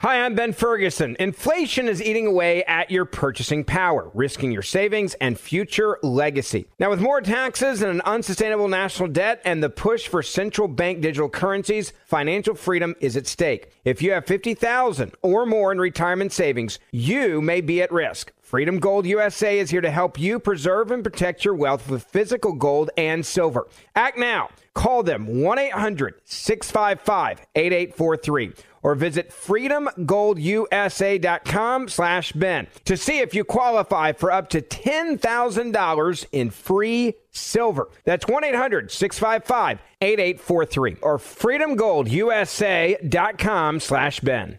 Hi, I'm Ben Ferguson. Inflation is eating away at your purchasing power, risking your savings and future legacy. Now, with more taxes and an unsustainable national debt and the push for central bank digital currencies, financial freedom is at stake. If you have 50,000 or more in retirement savings, you may be at risk. Freedom Gold USA is here to help you preserve and protect your wealth with physical gold and silver. Act now. Call them 1 800 655 8843 or visit freedomgoldusa.com slash Ben to see if you qualify for up to $10,000 in free silver. That's 1-800-655-8843 or freedomgoldusa.com slash Ben.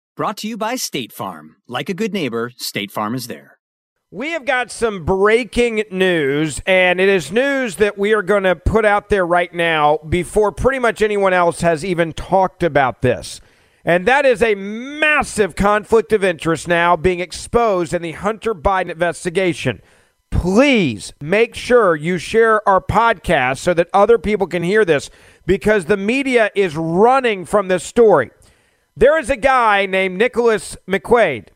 Brought to you by State Farm. Like a good neighbor, State Farm is there. We have got some breaking news, and it is news that we are going to put out there right now before pretty much anyone else has even talked about this. And that is a massive conflict of interest now being exposed in the Hunter Biden investigation. Please make sure you share our podcast so that other people can hear this because the media is running from this story. There is a guy named Nicholas McQuaid.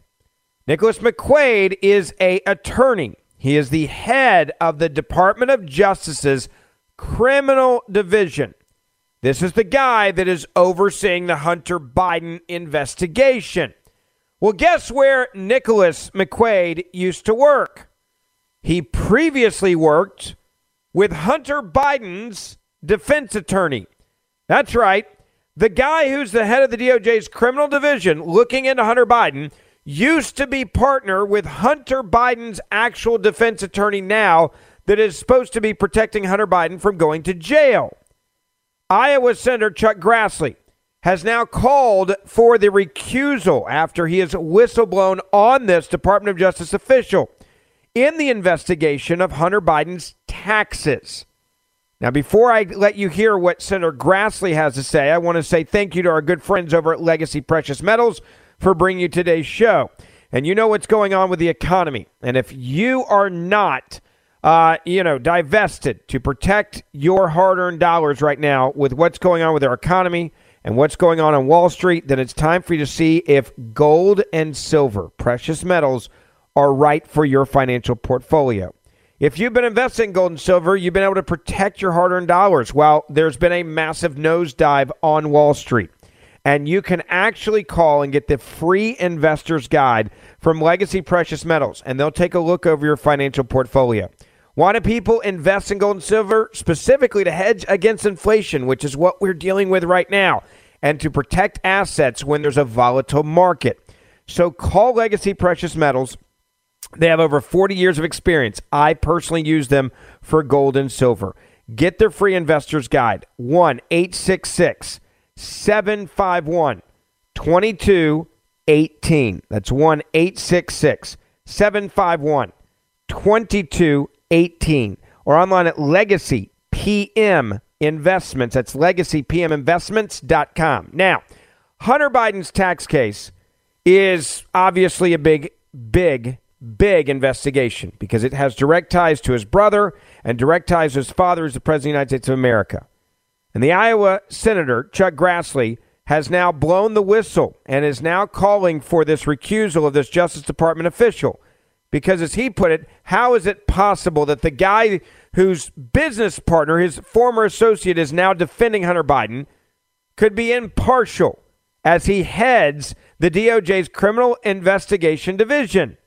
Nicholas McQuaid is a attorney. He is the head of the Department of Justice's criminal division. This is the guy that is overseeing the Hunter Biden investigation. Well, guess where Nicholas McQuaid used to work? He previously worked with Hunter Biden's defense attorney. That's right. The guy who's the head of the DOJ's criminal division looking into Hunter Biden used to be partner with Hunter Biden's actual defense attorney now that is supposed to be protecting Hunter Biden from going to jail. Iowa Senator Chuck Grassley has now called for the recusal after he has whistleblown on this Department of Justice official in the investigation of Hunter Biden's taxes. Now, before I let you hear what Senator Grassley has to say, I want to say thank you to our good friends over at Legacy Precious Metals for bringing you today's show. And you know what's going on with the economy. And if you are not, uh, you know, divested to protect your hard earned dollars right now with what's going on with our economy and what's going on on Wall Street, then it's time for you to see if gold and silver, precious metals, are right for your financial portfolio. If you've been investing in gold and silver, you've been able to protect your hard earned dollars. Well, there's been a massive nosedive on Wall Street. And you can actually call and get the free investor's guide from Legacy Precious Metals, and they'll take a look over your financial portfolio. Why do people invest in gold and silver? Specifically to hedge against inflation, which is what we're dealing with right now, and to protect assets when there's a volatile market. So call Legacy Precious Metals. They have over 40 years of experience. I personally use them for gold and silver. Get their free investor's guide 1 866 751 2218. That's 1 866 751 2218. Or online at Legacy PM Investments. That's legacypminvestments.com. Now, Hunter Biden's tax case is obviously a big, big, big investigation because it has direct ties to his brother and direct ties to his father as the President of the United States of America. And the Iowa Senator, Chuck Grassley, has now blown the whistle and is now calling for this recusal of this Justice Department official. Because, as he put it, how is it possible that the guy whose business partner, his former associate, is now defending Hunter Biden could be impartial as he heads the DOJ's Criminal Investigation Division?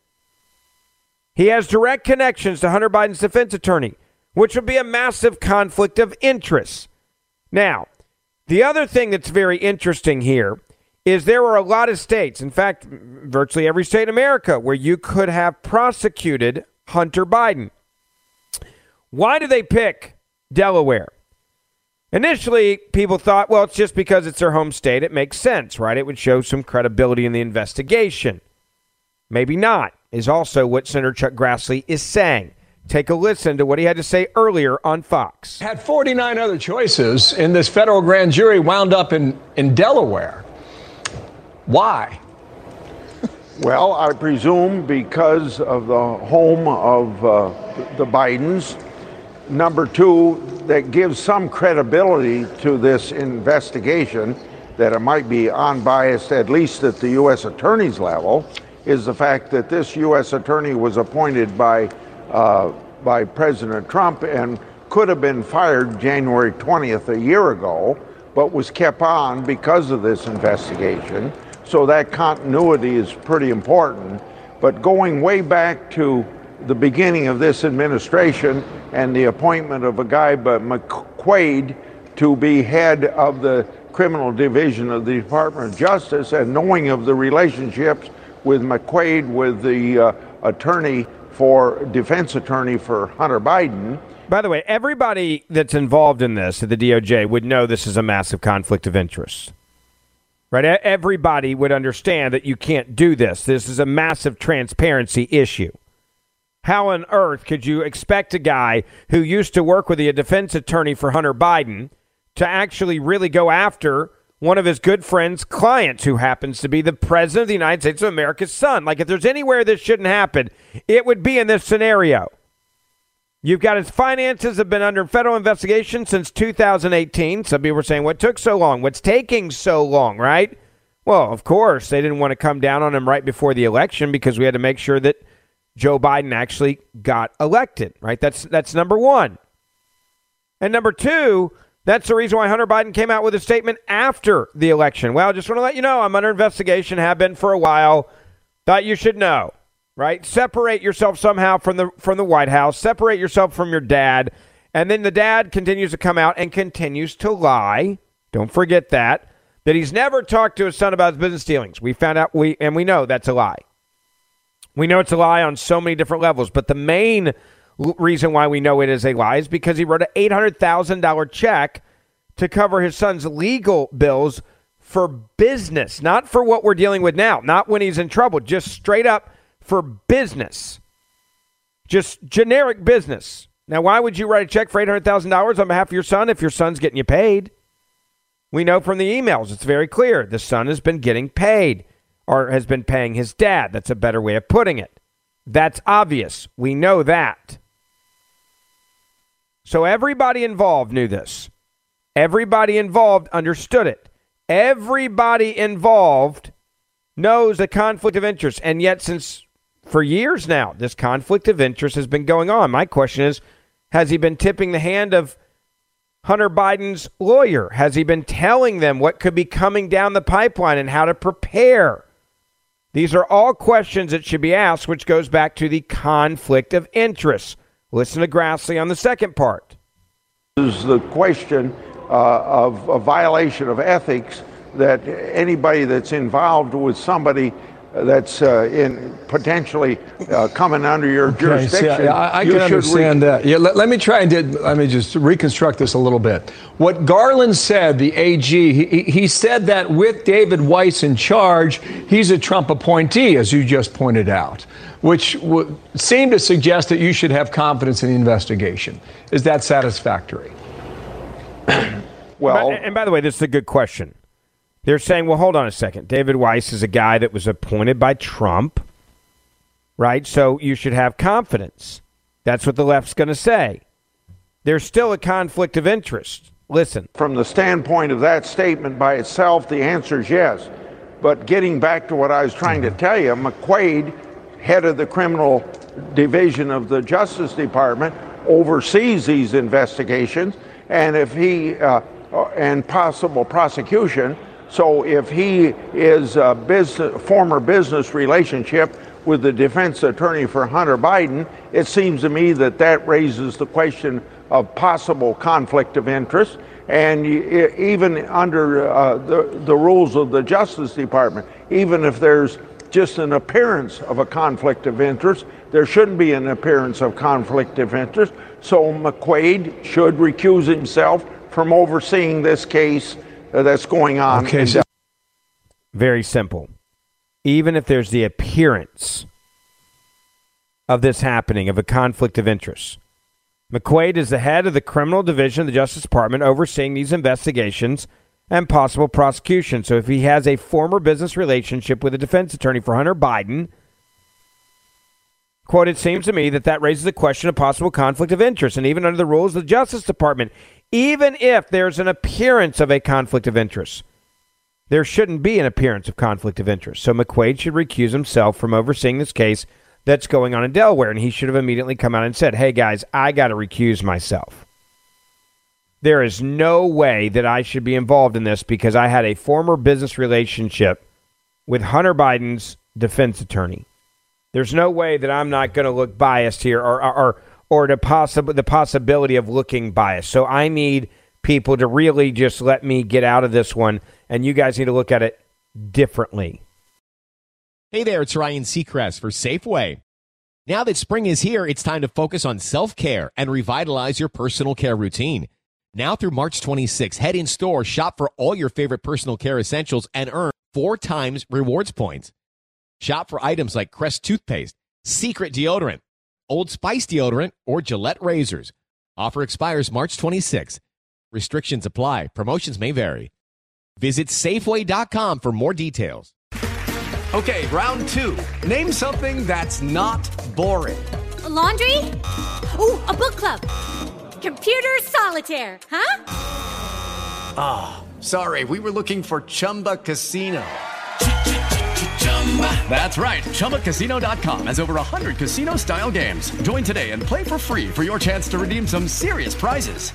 He has direct connections to Hunter Biden's defense attorney, which would be a massive conflict of interest. Now, the other thing that's very interesting here is there are a lot of states, in fact, virtually every state in America, where you could have prosecuted Hunter Biden. Why do they pick Delaware? Initially, people thought, well, it's just because it's their home state. It makes sense, right? It would show some credibility in the investigation. Maybe not, is also what Senator Chuck Grassley is saying. Take a listen to what he had to say earlier on Fox. Had 49 other choices, and this federal grand jury wound up in, in Delaware. Why? Well, I presume because of the home of uh, the Bidens. Number two, that gives some credibility to this investigation that it might be unbiased, at least at the U.S. Attorney's level, is the fact that this U.S. Attorney was appointed by uh, by President Trump and could have been fired January 20th a year ago, but was kept on because of this investigation. So that continuity is pretty important. But going way back to the beginning of this administration and the appointment of a guy by McQuaid to be head of the criminal division of the Department of Justice and knowing of the relationships with McQuaid with the uh, attorney for defense attorney for Hunter Biden. By the way, everybody that's involved in this at the DOJ would know this is a massive conflict of interest. Right? Everybody would understand that you can't do this. This is a massive transparency issue. How on earth could you expect a guy who used to work with a defense attorney for Hunter Biden to actually really go after one of his good friend's clients who happens to be the president of the United States of America's son. Like, if there's anywhere this shouldn't happen, it would be in this scenario. You've got his finances have been under federal investigation since 2018. Some people were saying, what took so long? What's taking so long, right? Well, of course, they didn't want to come down on him right before the election because we had to make sure that Joe Biden actually got elected, right? That's that's number 1. And number 2, that's the reason why Hunter Biden came out with a statement after the election. Well, just want to let you know I'm under investigation, have been for a while. Thought you should know, right? Separate yourself somehow from the from the White House. Separate yourself from your dad, and then the dad continues to come out and continues to lie. Don't forget that that he's never talked to his son about his business dealings. We found out we and we know that's a lie. We know it's a lie on so many different levels, but the main reason why we know it is a lie is because he wrote an $800,000 check to cover his son's legal bills for business, not for what we're dealing with now, not when he's in trouble, just straight up for business. Just generic business. Now, why would you write a check for $800,000 on behalf of your son if your son's getting you paid? We know from the emails, it's very clear. The son has been getting paid or has been paying his dad. That's a better way of putting it. That's obvious. We know that. So everybody involved knew this. Everybody involved understood it. Everybody involved knows the conflict of interest. And yet, since for years now, this conflict of interest has been going on. My question is Has he been tipping the hand of Hunter Biden's lawyer? Has he been telling them what could be coming down the pipeline and how to prepare? These are all questions that should be asked, which goes back to the conflict of interest. Listen to Grassley on the second part. Is the question uh, of a violation of ethics that anybody that's involved with somebody that's uh, in potentially uh, coming under your okay, jurisdiction. See, I, I can understand re- that. Yeah, let, let, me try and did, let me just reconstruct this a little bit. What Garland said, the AG, he, he said that with David Weiss in charge, he's a Trump appointee, as you just pointed out, which would seem to suggest that you should have confidence in the investigation. Is that satisfactory? well, and by the way, this is a good question They're saying, well, hold on a second. David Weiss is a guy that was appointed by Trump, right? So you should have confidence. That's what the left's going to say. There's still a conflict of interest. Listen. From the standpoint of that statement by itself, the answer is yes. But getting back to what I was trying to tell you, McQuaid, head of the criminal division of the Justice Department, oversees these investigations. And if he, uh, and possible prosecution, so if he is a business, former business relationship with the defense attorney for Hunter Biden, it seems to me that that raises the question of possible conflict of interest. And even under uh, the, the rules of the Justice Department, even if there's just an appearance of a conflict of interest, there shouldn't be an appearance of conflict of interest. So McQuaid should recuse himself from overseeing this case Uh, that's going on. Okay, so very simple. Even if there's the appearance of this happening, of a conflict of interest, McQuaid is the head of the criminal division of the Justice Department overseeing these investigations and possible prosecution. So if he has a former business relationship with a defense attorney for Hunter Biden, quote, it seems to me that that raises the question of possible conflict of interest. And even under the rules of the Justice Department, even if there's an appearance of a conflict of interest, there shouldn't be an appearance of conflict of interest. So McQuaid should recuse himself from overseeing this case that's going on in Delaware. And he should have immediately come out and said, hey, guys, I got to recuse myself. There is no way that I should be involved in this because I had a former business relationship with Hunter Biden's defense attorney. There's no way that I'm not going to look biased here or, or, or the, possi- the possibility of looking biased. So I need people to really just let me get out of this one, and you guys need to look at it differently. Hey there, it's Ryan Seacrest for Safeway. Now that spring is here, it's time to focus on self care and revitalize your personal care routine. Now through March 26, head in store, shop for all your favorite personal care essentials, and earn four times rewards points. Shop for items like Crest toothpaste, Secret deodorant, Old Spice deodorant, or Gillette razors. Offer expires March 26. Restrictions apply. Promotions may vary. Visit Safeway.com for more details. Okay, round two. Name something that's not boring. A laundry? Ooh, a book club. Computer solitaire, huh? Ah, oh, sorry, we were looking for Chumba Casino. That's right. ChumbaCasino.com has over 100 casino style games. Join today and play for free for your chance to redeem some serious prizes.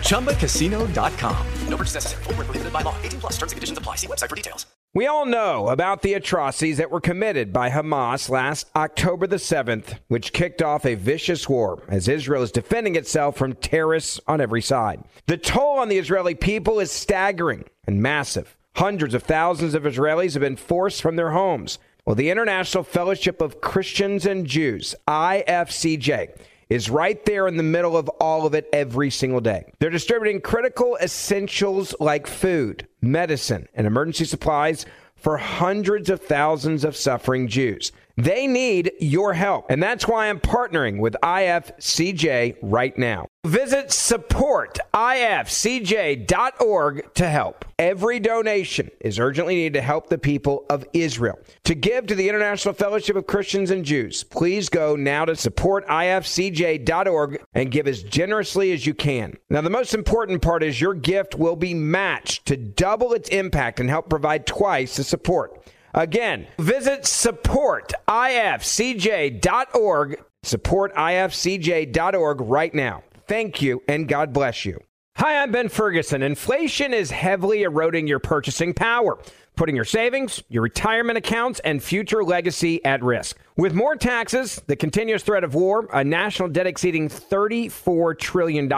ChumbaCasino.com. No purchase necessary. Full prohibited by law. 18 plus terms and conditions apply. See website for details. We all know about the atrocities that were committed by Hamas last October the 7th, which kicked off a vicious war as Israel is defending itself from terrorists on every side. The toll on the Israeli people is staggering and massive. Hundreds of thousands of Israelis have been forced from their homes. Well, the International Fellowship of Christians and Jews, IFCJ, is right there in the middle of all of it every single day. They're distributing critical essentials like food, medicine, and emergency supplies for hundreds of thousands of suffering Jews. They need your help, and that's why I'm partnering with IFCJ right now. Visit supportifcj.org to help. Every donation is urgently needed to help the people of Israel. To give to the International Fellowship of Christians and Jews, please go now to supportifcj.org and give as generously as you can. Now, the most important part is your gift will be matched to double its impact and help provide twice the support. Again, visit supportifcj.org, supportifcj.org right now. Thank you, and God bless you. Hi, I'm Ben Ferguson. Inflation is heavily eroding your purchasing power, putting your savings, your retirement accounts, and future legacy at risk. With more taxes, the continuous threat of war, a national debt exceeding $34 trillion,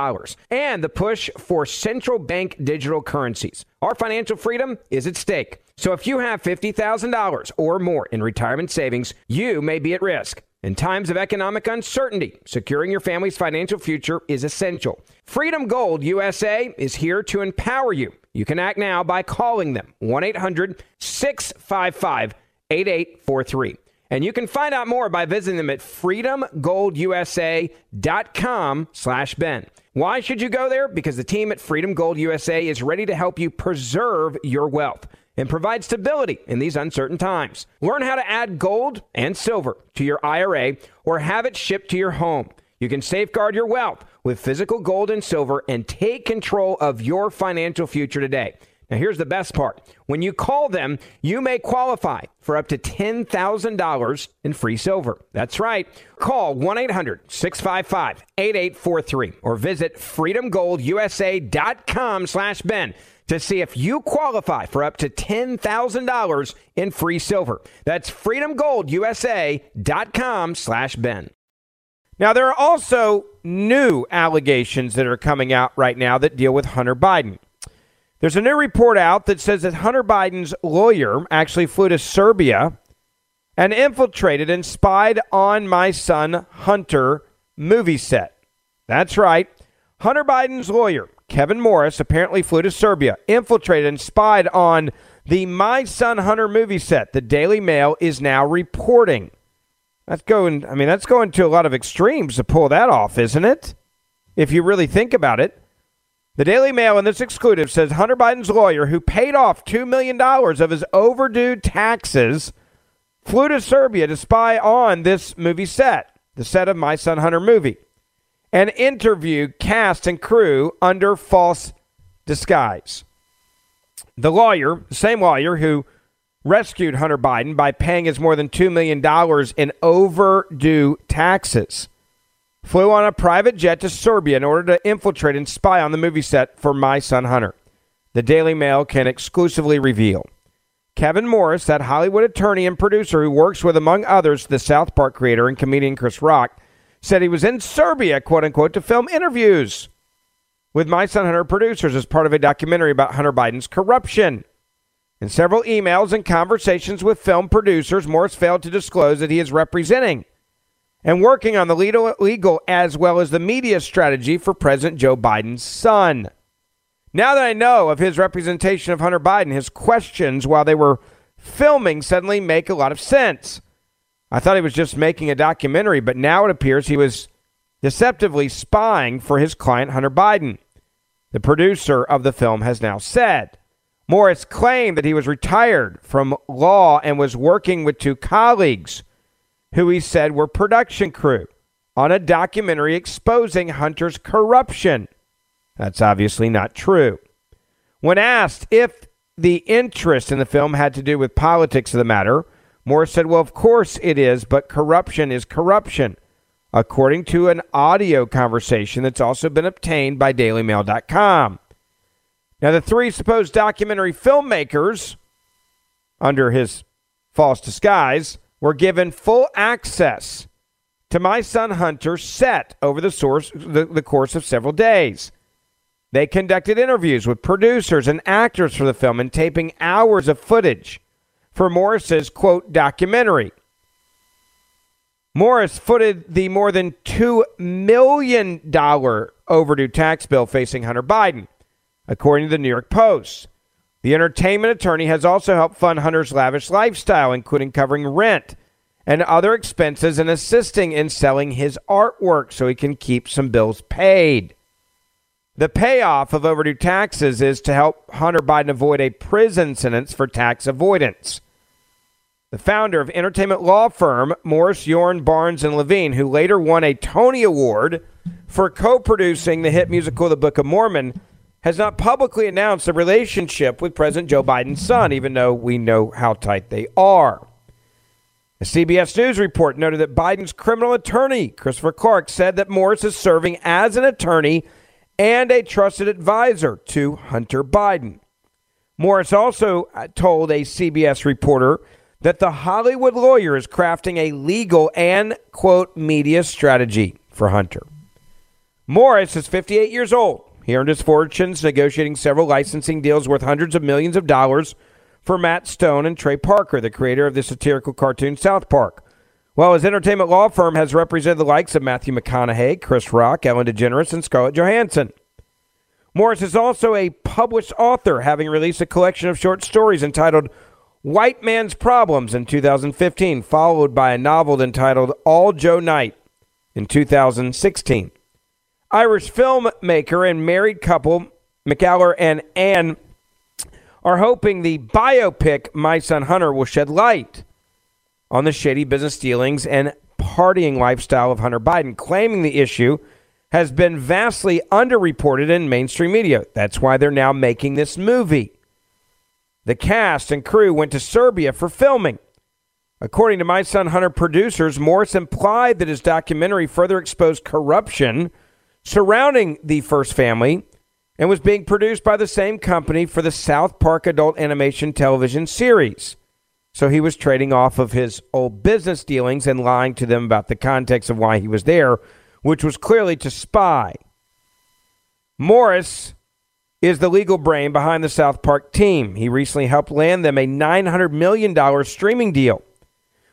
and the push for central bank digital currencies, our financial freedom is at stake. So if you have $50,000 or more in retirement savings, you may be at risk. In times of economic uncertainty, securing your family's financial future is essential. Freedom Gold USA is here to empower you. You can act now by calling them 1 800 655 8843. And you can find out more by visiting them at freedomgoldusa.com slash Ben. Why should you go there? Because the team at Freedom Gold USA is ready to help you preserve your wealth and provide stability in these uncertain times. Learn how to add gold and silver to your IRA or have it shipped to your home. You can safeguard your wealth with physical gold and silver and take control of your financial future today. Now, here's the best part. When you call them, you may qualify for up to $10,000 in free silver. That's right. Call 1 800 655 8843 or visit freedomgoldusa.com slash Ben to see if you qualify for up to $10,000 in free silver. That's freedomgoldusa.com slash Ben. Now, there are also new allegations that are coming out right now that deal with Hunter Biden. There's a new report out that says that Hunter Biden's lawyer actually flew to Serbia and infiltrated and spied on my son Hunter movie set. That's right. Hunter Biden's lawyer, Kevin Morris, apparently flew to Serbia, infiltrated and spied on the My Son Hunter movie set. The Daily Mail is now reporting. That's going I mean that's going to a lot of extremes to pull that off, isn't it? If you really think about it. The Daily Mail in this exclusive says Hunter Biden's lawyer, who paid off $2 million of his overdue taxes, flew to Serbia to spy on this movie set, the set of My Son Hunter movie, and interviewed cast and crew under false disguise. The lawyer, the same lawyer who rescued Hunter Biden by paying his more than $2 million in overdue taxes flew on a private jet to Serbia in order to infiltrate and spy on the movie set for My Son Hunter. The Daily Mail can exclusively reveal. Kevin Morris, that Hollywood attorney and producer who works with, among others, the South Park creator and comedian Chris Rock, said he was in Serbia, quote unquote, to film interviews with My Son Hunter producers as part of a documentary about Hunter Biden's corruption. In several emails and conversations with film producers, Morris failed to disclose that he is representing and working on the legal, legal as well as the media strategy for President Joe Biden's son. Now that I know of his representation of Hunter Biden, his questions while they were filming suddenly make a lot of sense. I thought he was just making a documentary, but now it appears he was deceptively spying for his client, Hunter Biden. The producer of the film has now said. Morris claimed that he was retired from law and was working with two colleagues who he said were production crew on a documentary exposing Hunter's corruption. That's obviously not true. When asked if the interest in the film had to do with politics of the matter, Morris said, Well, of course it is, but corruption is corruption, according to an audio conversation that's also been obtained by DailyMail.com. Now, the three supposed documentary filmmakers, under his false disguise, were given full access to my son Hunter's set over the, source, the, the course of several days. They conducted interviews with producers and actors for the film and taping hours of footage for Morris's quote documentary. Morris footed the more than $2 million overdue tax bill facing Hunter Biden, according to the New York Post. The entertainment attorney has also helped fund Hunter's lavish lifestyle, including covering rent and other expenses and assisting in selling his artwork so he can keep some bills paid. The payoff of overdue taxes is to help Hunter Biden avoid a prison sentence for tax avoidance. The founder of entertainment law firm Morris Yorn Barnes and Levine, who later won a Tony Award for co-producing the hit musical The Book of Mormon, has not publicly announced a relationship with President Joe Biden's son, even though we know how tight they are. A CBS News report noted that Biden's criminal attorney, Christopher Clark, said that Morris is serving as an attorney and a trusted advisor to Hunter Biden. Morris also uh, told a CBS reporter that the Hollywood lawyer is crafting a legal and, quote, media strategy for Hunter. Morris is 58 years old he earned his fortunes negotiating several licensing deals worth hundreds of millions of dollars for Matt Stone and Trey Parker, the creator of the satirical cartoon South Park. While his entertainment law firm has represented the likes of Matthew McConaughey, Chris Rock, Ellen DeGeneres, and Scarlett Johansson. Morris is also a published author, having released a collection of short stories entitled White Man's Problems in 2015, followed by a novel entitled All Joe Knight in 2016. Irish filmmaker and married couple McAllister and Anne are hoping the biopic My Son Hunter will shed light on the shady business dealings and partying lifestyle of Hunter Biden, claiming the issue has been vastly underreported in mainstream media. That's why they're now making this movie. The cast and crew went to Serbia for filming. According to My Son Hunter producers, Morris implied that his documentary further exposed corruption surrounding the first family and was being produced by the same company for the South Park adult animation television series. So he was trading off of his old business dealings and lying to them about the context of why he was there, which was clearly to spy. Morris is the legal brain behind the South Park team. He recently helped land them a $900 million streaming deal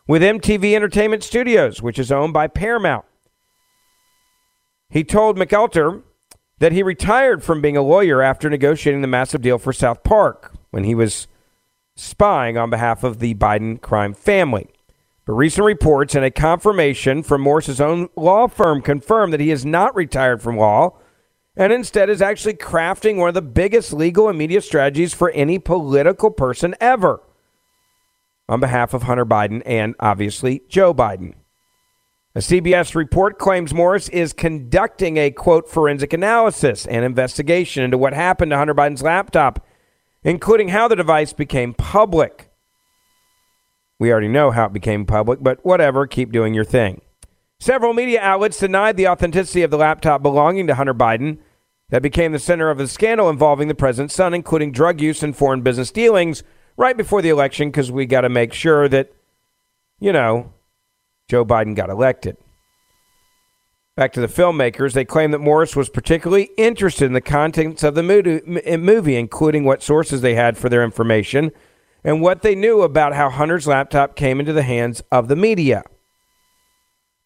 with MTV Entertainment Studios, which is owned by Paramount. He told McAllister that he retired from being a lawyer after negotiating the massive deal for South Park when he was spying on behalf of the Biden crime family. But recent reports and a confirmation from Morse's own law firm confirm that he is not retired from law and instead is actually crafting one of the biggest legal and media strategies for any political person ever on behalf of Hunter Biden and obviously Joe Biden. A CBS report claims Morris is conducting a quote forensic analysis and investigation into what happened to Hunter Biden's laptop, including how the device became public. We already know how it became public, but whatever, keep doing your thing. Several media outlets denied the authenticity of the laptop belonging to Hunter Biden that became the center of the scandal involving the president's son, including drug use and foreign business dealings right before the election, because we got to make sure that, you know, Joe Biden got elected. Back to the filmmakers, they claim that Morris was particularly interested in the contents of the movie, including what sources they had for their information and what they knew about how Hunter's laptop came into the hands of the media.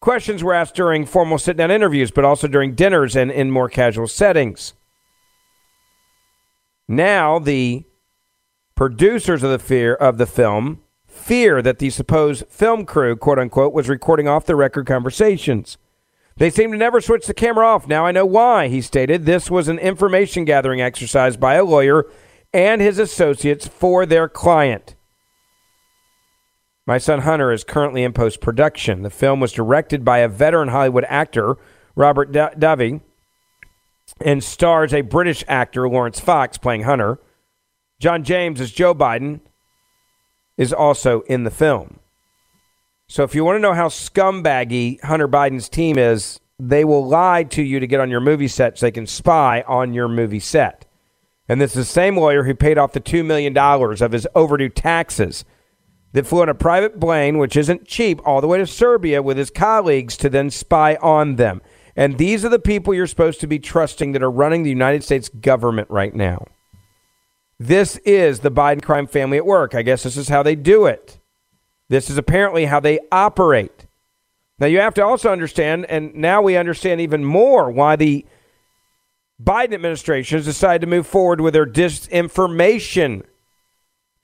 Questions were asked during formal sit down interviews, but also during dinners and in more casual settings. Now, the producers of the fear of the film fear that the supposed film crew, quote unquote, was recording off the record conversations. They seem to never switch the camera off. Now I know why, he stated. This was an information gathering exercise by a lawyer and his associates for their client. My Son Hunter is currently in post production. The film was directed by a veteran Hollywood actor, Robert D- Davi, and stars a British actor, Laurence Fox, playing Hunter. John James is Joe Biden is also in the film. So if you want to know how scumbaggy Hunter Biden's team is, they will lie to you to get on your movie set so they can spy on your movie set. And this is the same lawyer who paid off the $2 million of his overdue taxes that flew on a private plane, which isn't cheap, all the way to Serbia with his colleagues to then spy on them. And these are the people you're supposed to be trusting that are running the United States government right now. This is the Biden crime family at work. I guess this is how they do it. This is apparently how they operate. Now, you have to also understand, and now we understand even more why the Biden administration has decided to move forward with their disinformation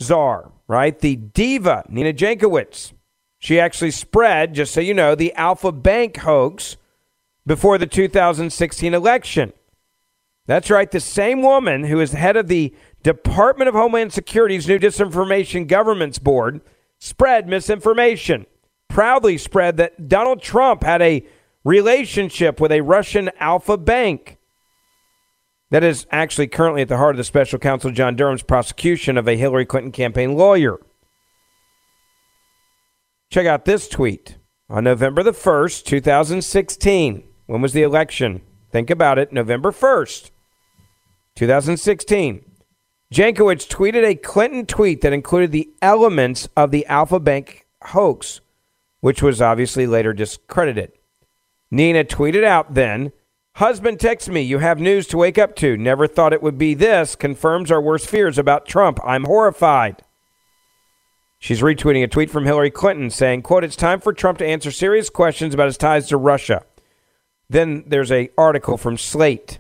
czar, right? The diva, Nina Jankowicz. She actually spread, just so you know, the Alfa Bank hoax before the 2016 election. That's right, the same woman who is head of the Department of Homeland Security's new Disinformation Governance Board spread misinformation. Proudly spread that Donald Trump had a relationship with a Russian Alfa Bank. That is actually currently at the heart of the special counsel John Durham's prosecution of a Hillary Clinton campaign lawyer. Check out this tweet. On November the 1st, 2016, when was the election? Think about it. November 1st, 2016. Jankowicz tweeted a Clinton tweet that included the elements of the Alfa Bank hoax, which was obviously later discredited. Nina tweeted out then Husband texts me, You have news to wake up to. Never thought it would be this. Confirms our worst fears about Trump. I'm horrified. She's retweeting a tweet from Hillary Clinton saying, quote, It's time for Trump to answer serious questions about his ties to Russia. Then there's a article from Slate.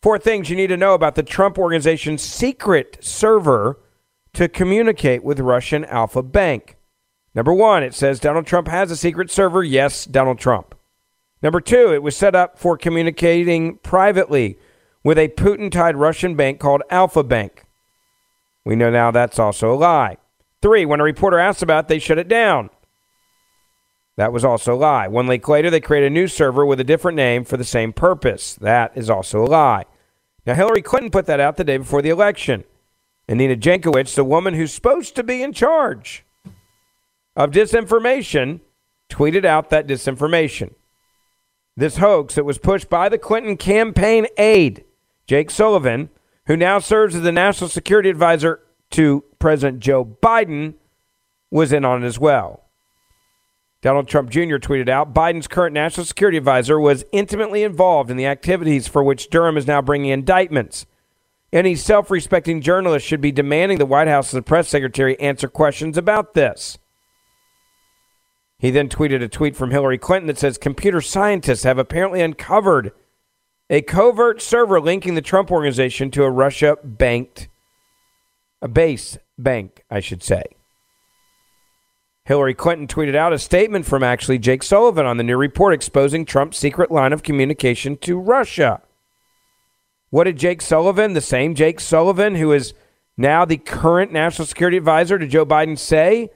Four things you need to know about the Trump Organization's secret server to communicate with Russian Alfa Bank. Number one, it says Donald Trump has a secret server. Yes, Donald Trump. Number two, it was set up for communicating privately with a Putin tied Russian bank called Alfa Bank. We know now that's also a lie. Three, when a reporter asked about it, they shut it down. That was also a lie. One week later, they created a new server with a different name for the same purpose. That is also a lie. Now, Hillary Clinton put that out the day before the election. And Nina Jankowicz, the woman who's supposed to be in charge of disinformation, tweeted out that disinformation. This hoax that was pushed by the Clinton campaign aide, Jake Sullivan, who now serves as the national security advisor to President Joe Biden, was in on it as well. Donald Trump Jr. tweeted out Biden's current national security advisor was intimately involved in the activities for which Durham is now bringing indictments. Any self respecting journalist should be demanding the White House's press secretary answer questions about this. He then tweeted a tweet from Hillary Clinton that says computer scientists have apparently uncovered a covert server linking the Trump organization to a Russia banked, a base bank, I should say. Hillary Clinton tweeted out a statement from actually Jake Sullivan on the new report exposing Trump's secret line of communication to Russia. What did Jake Sullivan, the same Jake Sullivan who is now the current national security advisor to Joe Biden, say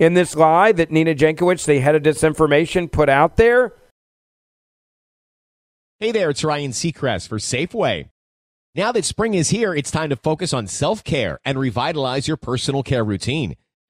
in this lie that Nina Jankowicz, the head of disinformation, put out there? Hey there, it's Ryan Seacrest for Safeway. Now that spring is here, it's time to focus on self care and revitalize your personal care routine.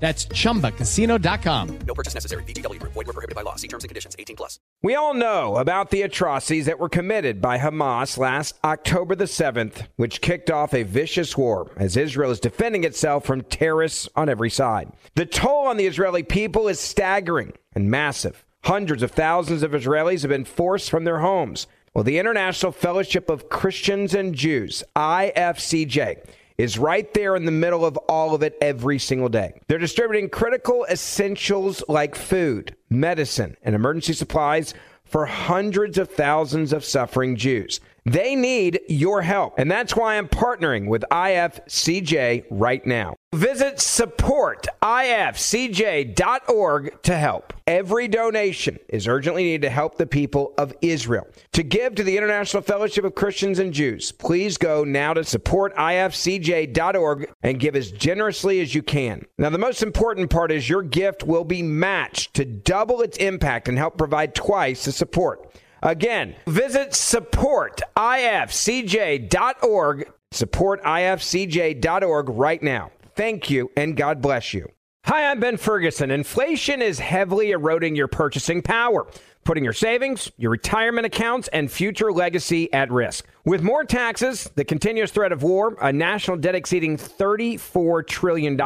That's chumbacasino.com. No purchase necessary. VGW Group. Void were prohibited by law. See terms and conditions. 18 plus. We all know about the atrocities that were committed by Hamas last October the 7th, which kicked off a vicious war as Israel is defending itself from terrorists on every side. The toll on the Israeli people is staggering and massive. Hundreds of thousands of Israelis have been forced from their homes. Well, the International Fellowship of Christians and Jews, IFCJ, is right there in the middle of all of it every single day. They're distributing critical essentials like food, medicine, and emergency supplies for hundreds of thousands of suffering Jews. They need your help, and that's why I'm partnering with IFCJ right now. Visit supportifcj.org to help. Every donation is urgently needed to help the people of Israel. To give to the International Fellowship of Christians and Jews, please go now to supportifcj.org and give as generously as you can. Now, the most important part is your gift will be matched to double its impact and help provide twice the support. Again, visit supportifcj.org, supportifcj.org right now. Thank you and God bless you. Hi, I'm Ben Ferguson. Inflation is heavily eroding your purchasing power, putting your savings, your retirement accounts, and future legacy at risk. With more taxes, the continuous threat of war, a national debt exceeding $34 trillion,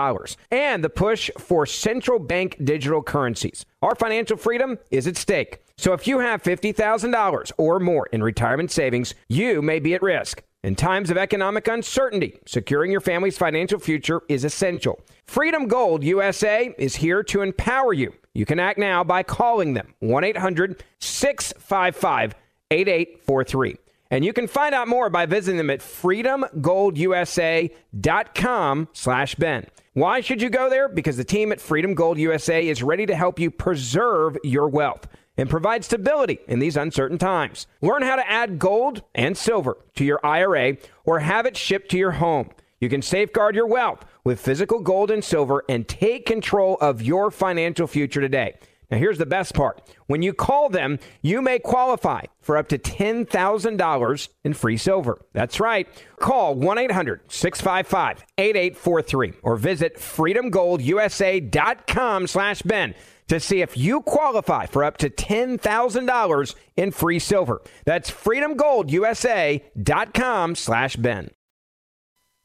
and the push for central bank digital currencies, our financial freedom is at stake. So if you have $50,000 or more in retirement savings, you may be at risk. In times of economic uncertainty, securing your family's financial future is essential. Freedom Gold USA is here to empower you. You can act now by calling them 1 800 655 8843. And you can find out more by visiting them at freedomgoldusa.com slash Ben. Why should you go there? Because the team at Freedom Gold USA is ready to help you preserve your wealth and provide stability in these uncertain times. Learn how to add gold and silver to your IRA or have it shipped to your home. You can safeguard your wealth with physical gold and silver and take control of your financial future today. Now, here's the best part. When you call them, you may qualify for up to $10,000 in free silver. That's right. Call 1 800 655 8843 or visit freedomgoldusa.com slash Ben to see if you qualify for up to $10,000 in free silver. That's freedomgoldusa.com slash Ben.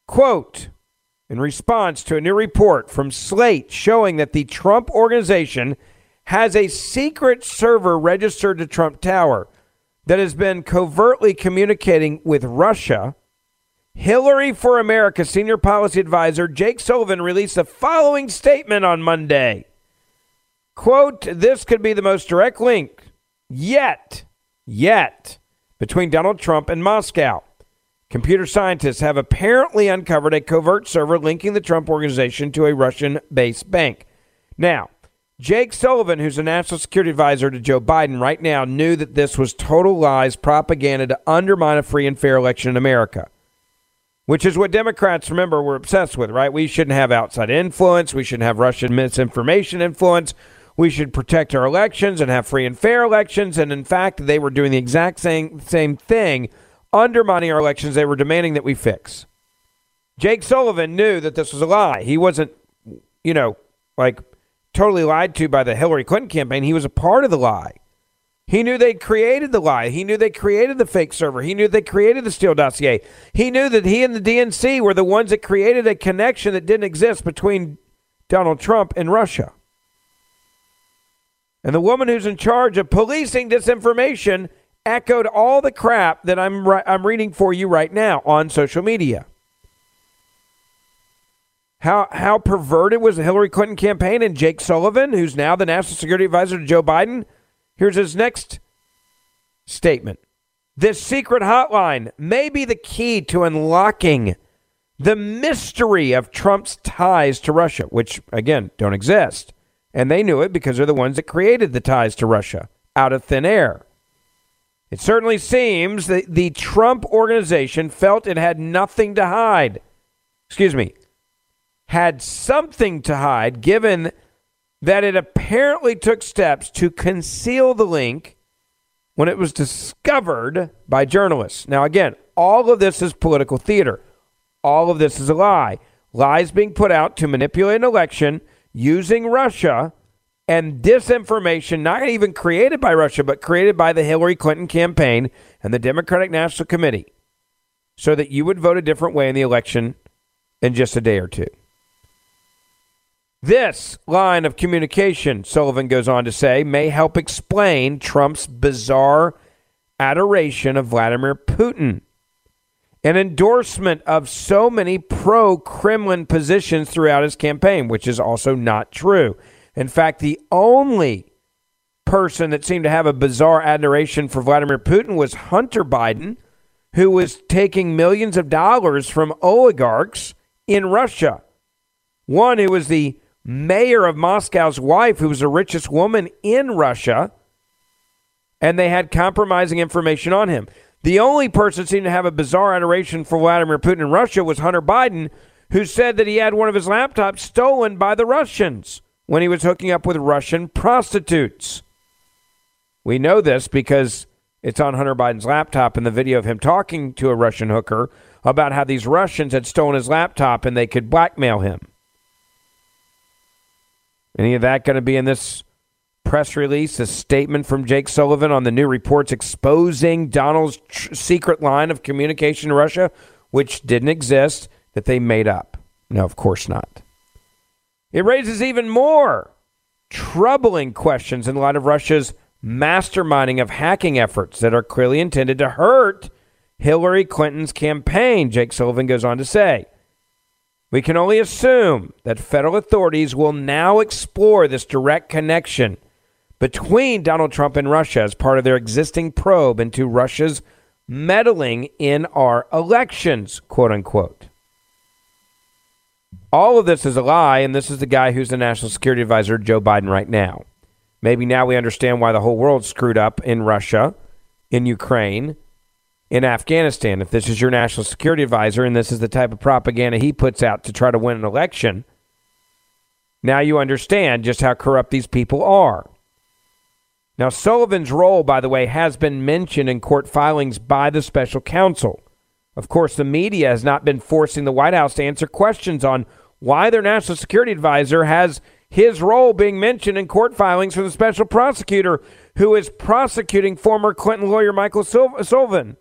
Quote, in response to a new report from Slate showing that the Trump organization has a secret server registered to Trump Tower that has been covertly communicating with Russia. Hillary for America senior policy advisor Jake Sullivan released the following statement on Monday. Quote, this could be the most direct link yet, yet, between Donald Trump and Moscow. Computer scientists have apparently uncovered a covert server linking the Trump organization to a Russian based bank. Now, Jake Sullivan, who's a national security advisor to Joe Biden right now, knew that this was total lies, propaganda to undermine a free and fair election in America, which is what Democrats, remember, were obsessed with, right? We shouldn't have outside influence. We shouldn't have Russian misinformation influence. We should protect our elections and have free and fair elections. And in fact, they were doing the exact same, same thing undermining our elections they were demanding that we fix. Jake Sullivan knew that this was a lie. He wasn't, you know, like totally lied to by the Hillary Clinton campaign. He was a part of the lie. He knew they created the lie. He knew they created the fake server. He knew they created the Steele dossier. He knew that he and the DNC were the ones that created a connection that didn't exist between Donald Trump and Russia. And the woman who's in charge of policing disinformation echoed all the crap that I'm I'm reading for you right now on social media. How how perverted was the Hillary Clinton campaign and Jake Sullivan, who's now the national security advisor to Joe Biden? Here's his next statement. This secret hotline may be the key to unlocking the mystery of Trump's ties to Russia, which again don't exist. And they knew it because they're the ones that created the ties to Russia out of thin air. It certainly seems that the Trump organization felt it had nothing to hide. Excuse me, had something to hide, given that it apparently took steps to conceal the link when it was discovered by journalists. Now, again, all of this is political theater. All of this is a lie. Lies being put out to manipulate an election using Russia and disinformation, not even created by Russia, but created by the Hillary Clinton campaign and the Democratic National Committee, so that you would vote a different way in the election in just a day or two. This line of communication, Sullivan goes on to say, may help explain Trump's bizarre adoration of Vladimir Putin, an endorsement of so many pro Kremlin positions throughout his campaign, which is also not true. In fact, the only person that seemed to have a bizarre adoration for Vladimir Putin was Hunter Biden, who was taking millions of dollars from oligarchs in Russia. One who was the mayor of Moscow's wife, who was the richest woman in Russia, and they had compromising information on him. The only person seemed to have a bizarre adoration for Vladimir Putin in Russia was Hunter Biden, who said that he had one of his laptops stolen by the Russians when he was hooking up with Russian prostitutes. We know this because it's on Hunter Biden's laptop in the video of him talking to a Russian hooker about how these Russians had stolen his laptop and they could blackmail him. Any of that going to be in this press release? A statement from Jake Sullivan on the new reports exposing Donald's tr- secret line of communication to Russia, which didn't exist, that they made up. No, of course not. It raises even more troubling questions in light of Russia's masterminding of hacking efforts that are clearly intended to hurt Hillary Clinton's campaign, Jake Sullivan goes on to say. We can only assume that federal authorities will now explore this direct connection between Donald Trump and Russia as part of their existing probe into Russia's meddling in our elections, quote unquote. All of this is a lie, and this is the guy who's the national security advisor, Joe Biden, right now. Maybe now we understand why the whole world's screwed up in Russia, in Ukraine, in Afghanistan. If this is your national security advisor and this is the type of propaganda he puts out to try to win an election, now you understand just how corrupt these people are. Now, Sullivan's role, by the way, has been mentioned in court filings by the special counsel. Of course, the media has not been forcing the White House to answer questions on why their national security advisor has his role being mentioned in court filings for the special prosecutor who is prosecuting former Clinton lawyer Michael Sul- Sullivan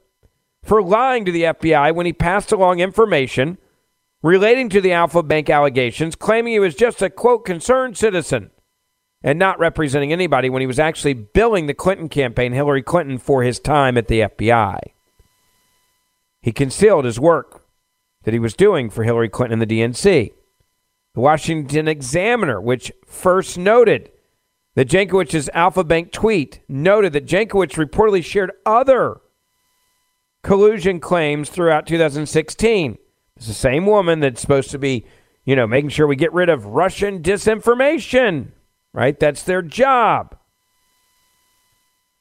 for lying to the FBI when he passed along information relating to the Alfa Bank allegations, claiming he was just a quote concerned citizen and not representing anybody when he was actually billing the Clinton campaign, Hillary Clinton, for his time at the FBI. He concealed his work that he was doing for Hillary Clinton and the DNC. The Washington Examiner, which first noted that Jankowicz's Alfa Bank tweet, noted that Jankowicz reportedly shared other collusion claims throughout 2016. It's the same woman that's supposed to be, you know, making sure we get rid of Russian disinformation, right? That's their job.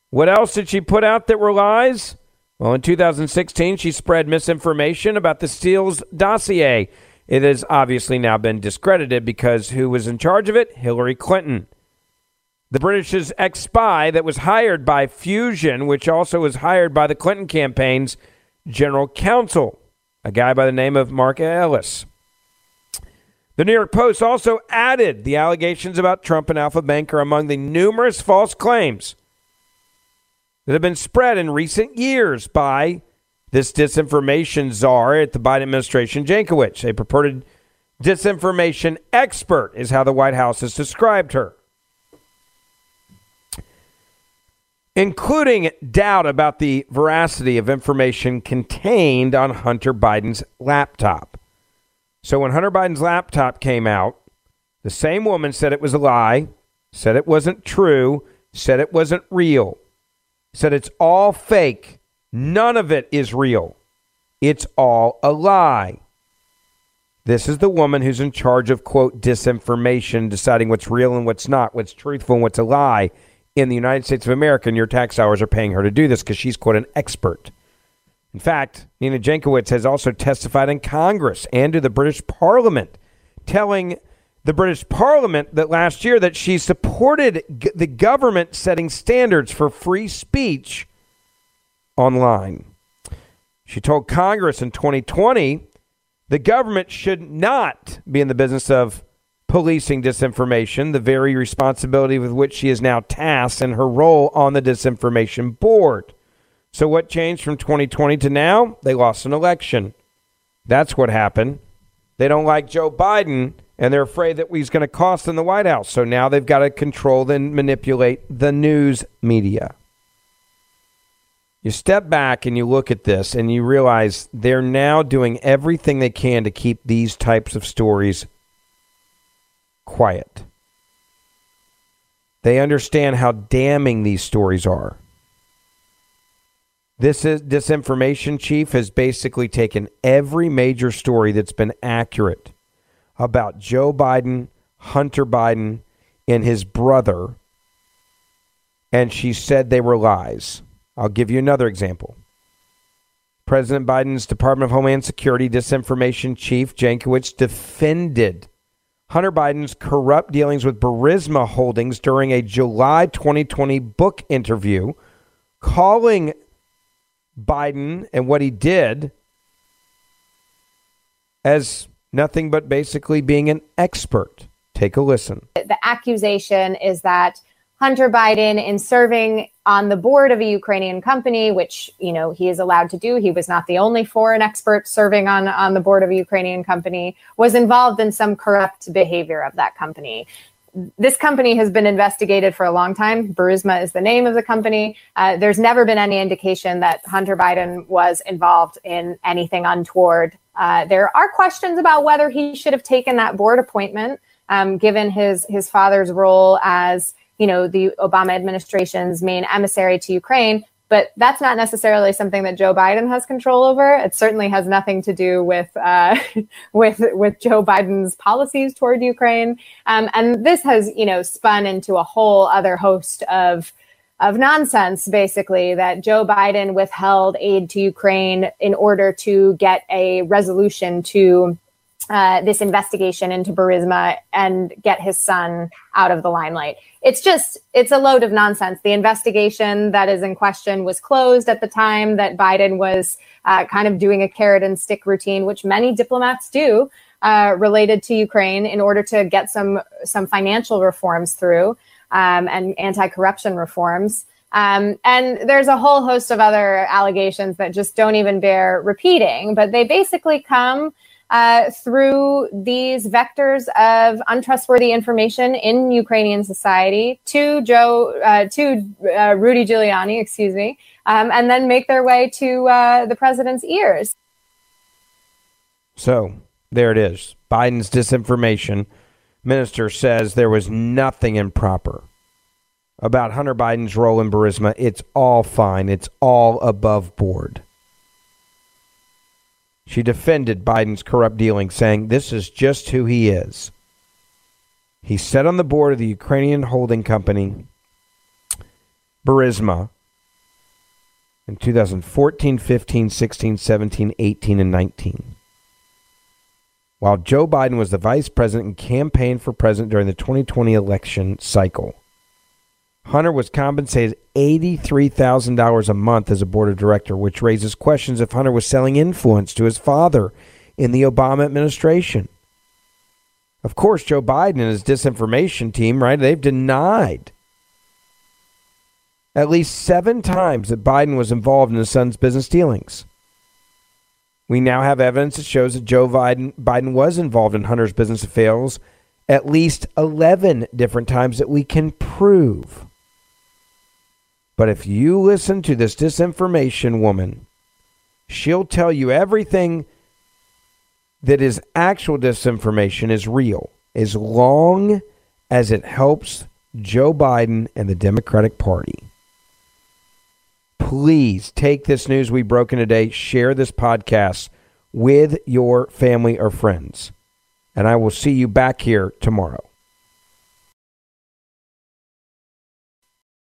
What else did she put out that were lies? Well, in 2016, she spread misinformation about the Steele's dossier. It has obviously now been discredited because who was in charge of it? Hillary Clinton. The British's ex spy that was hired by Fusion, which also was hired by the Clinton campaign's general counsel, a guy by the name of Marc Elias. The New York Post also added the allegations about Trump and Alfa Bank are among the numerous false claims that have been spread in recent years by this disinformation czar at the Biden administration, Jankowicz. A purported disinformation expert is how the White House has described her. Including doubt about the veracity of information contained on Hunter Biden's laptop. So when Hunter Biden's laptop came out, the same woman said it was a lie, said it wasn't true, said it wasn't real, said it's all fake. None of it is real. It's all a lie. This is the woman who's in charge of, quote, disinformation, deciding what's real and what's not, what's truthful and what's a lie in the United States of America. And your tax dollars are paying her to do this because she's, quote, an expert. In fact, Nina Jankowicz has also testified in Congress and to the British Parliament, telling the British Parliament that last year that she supported g- the government setting standards for free speech online. She told Congress in 2020 the government should not be in the business of policing disinformation, the very responsibility with which she is now tasked in her role on the disinformation board. So, what changed from 2020 to now? They lost an election. That's what happened. They don't like Joe Biden, and they're afraid that he's going to cost them the White House. So now they've got to control and manipulate the news media. You step back and you look at this and you realize they're now doing everything they can to keep these types of stories quiet. They understand how damning these stories are. This is disinformation chief has basically taken every major story that's been accurate about Joe Biden, Hunter Biden, and his brother, and she said they were lies. I'll give you another example. President Biden's Department of Homeland Security disinformation chief Jankowicz defended Hunter Biden's corrupt dealings with Burisma Holdings during a July 2020 book interview, calling Biden and what he did as nothing but basically being an expert. Take a listen. The accusation is that Hunter Biden, in serving on the board of a Ukrainian company, which you know he is allowed to do, he was not the only foreign expert serving on on the board of a Ukrainian company, was involved in some corrupt behavior of that company. This company has been investigated for a long time. Burisma is the name of the company. Uh, there's never been any indication that Hunter Biden was involved in anything untoward. Uh, there are questions about whether he should have taken that board appointment, um, given his his father's role as you know, the Obama administration's main emissary to Ukraine. But that's not necessarily something that Joe Biden has control over. It certainly has nothing to do with uh, with with Joe Biden's policies toward Ukraine. Um, and this has, you know, spun into a whole other host of of nonsense, basically, that Joe Biden withheld aid to Ukraine in order to get a resolution to uh, this investigation into Burisma and get his son out of the limelight. It's just, it's a load of nonsense. The investigation that is in question was closed at the time that Biden was uh, kind of doing a carrot and stick routine, which many diplomats do uh, related to Ukraine in order to get some some financial reforms through um, and anti-corruption reforms. Um, and there's a whole host of other allegations that just don't even bear repeating, but they basically come uh, through these vectors of untrustworthy information in Ukrainian society to Joe, uh, to uh, Rudy Giuliani, excuse me, um, and then make their way to uh, the president's ears. So there it is. Biden's disinformation minister says there was nothing improper about Hunter Biden's role in Burisma. It's all fine. It's all above board. She defended Biden's corrupt dealings, saying this is just who he is. He sat on the board of the Ukrainian holding company, Burisma, in 2014, 15, 16, 17, 18, and 19. While Joe Biden was the vice president and campaigned for president during the 2020 election cycle, Hunter was compensated $83,000 a month as a board of director, which raises questions if Hunter was selling influence to his father in the Obama administration. Of course, Joe Biden and his disinformation team, right, they've denied at least seven times that Biden was involved in his son's business dealings. We now have evidence that shows that Joe Biden, Biden was involved in Hunter's business affairs at least 11 different times that we can prove. But if you listen to this disinformation woman, she'll tell you everything that is actual disinformation is real, as long as it helps Joe Biden and the Democratic Party. Please take this news we've broken today, share this podcast with your family or friends. And I will see you back here tomorrow.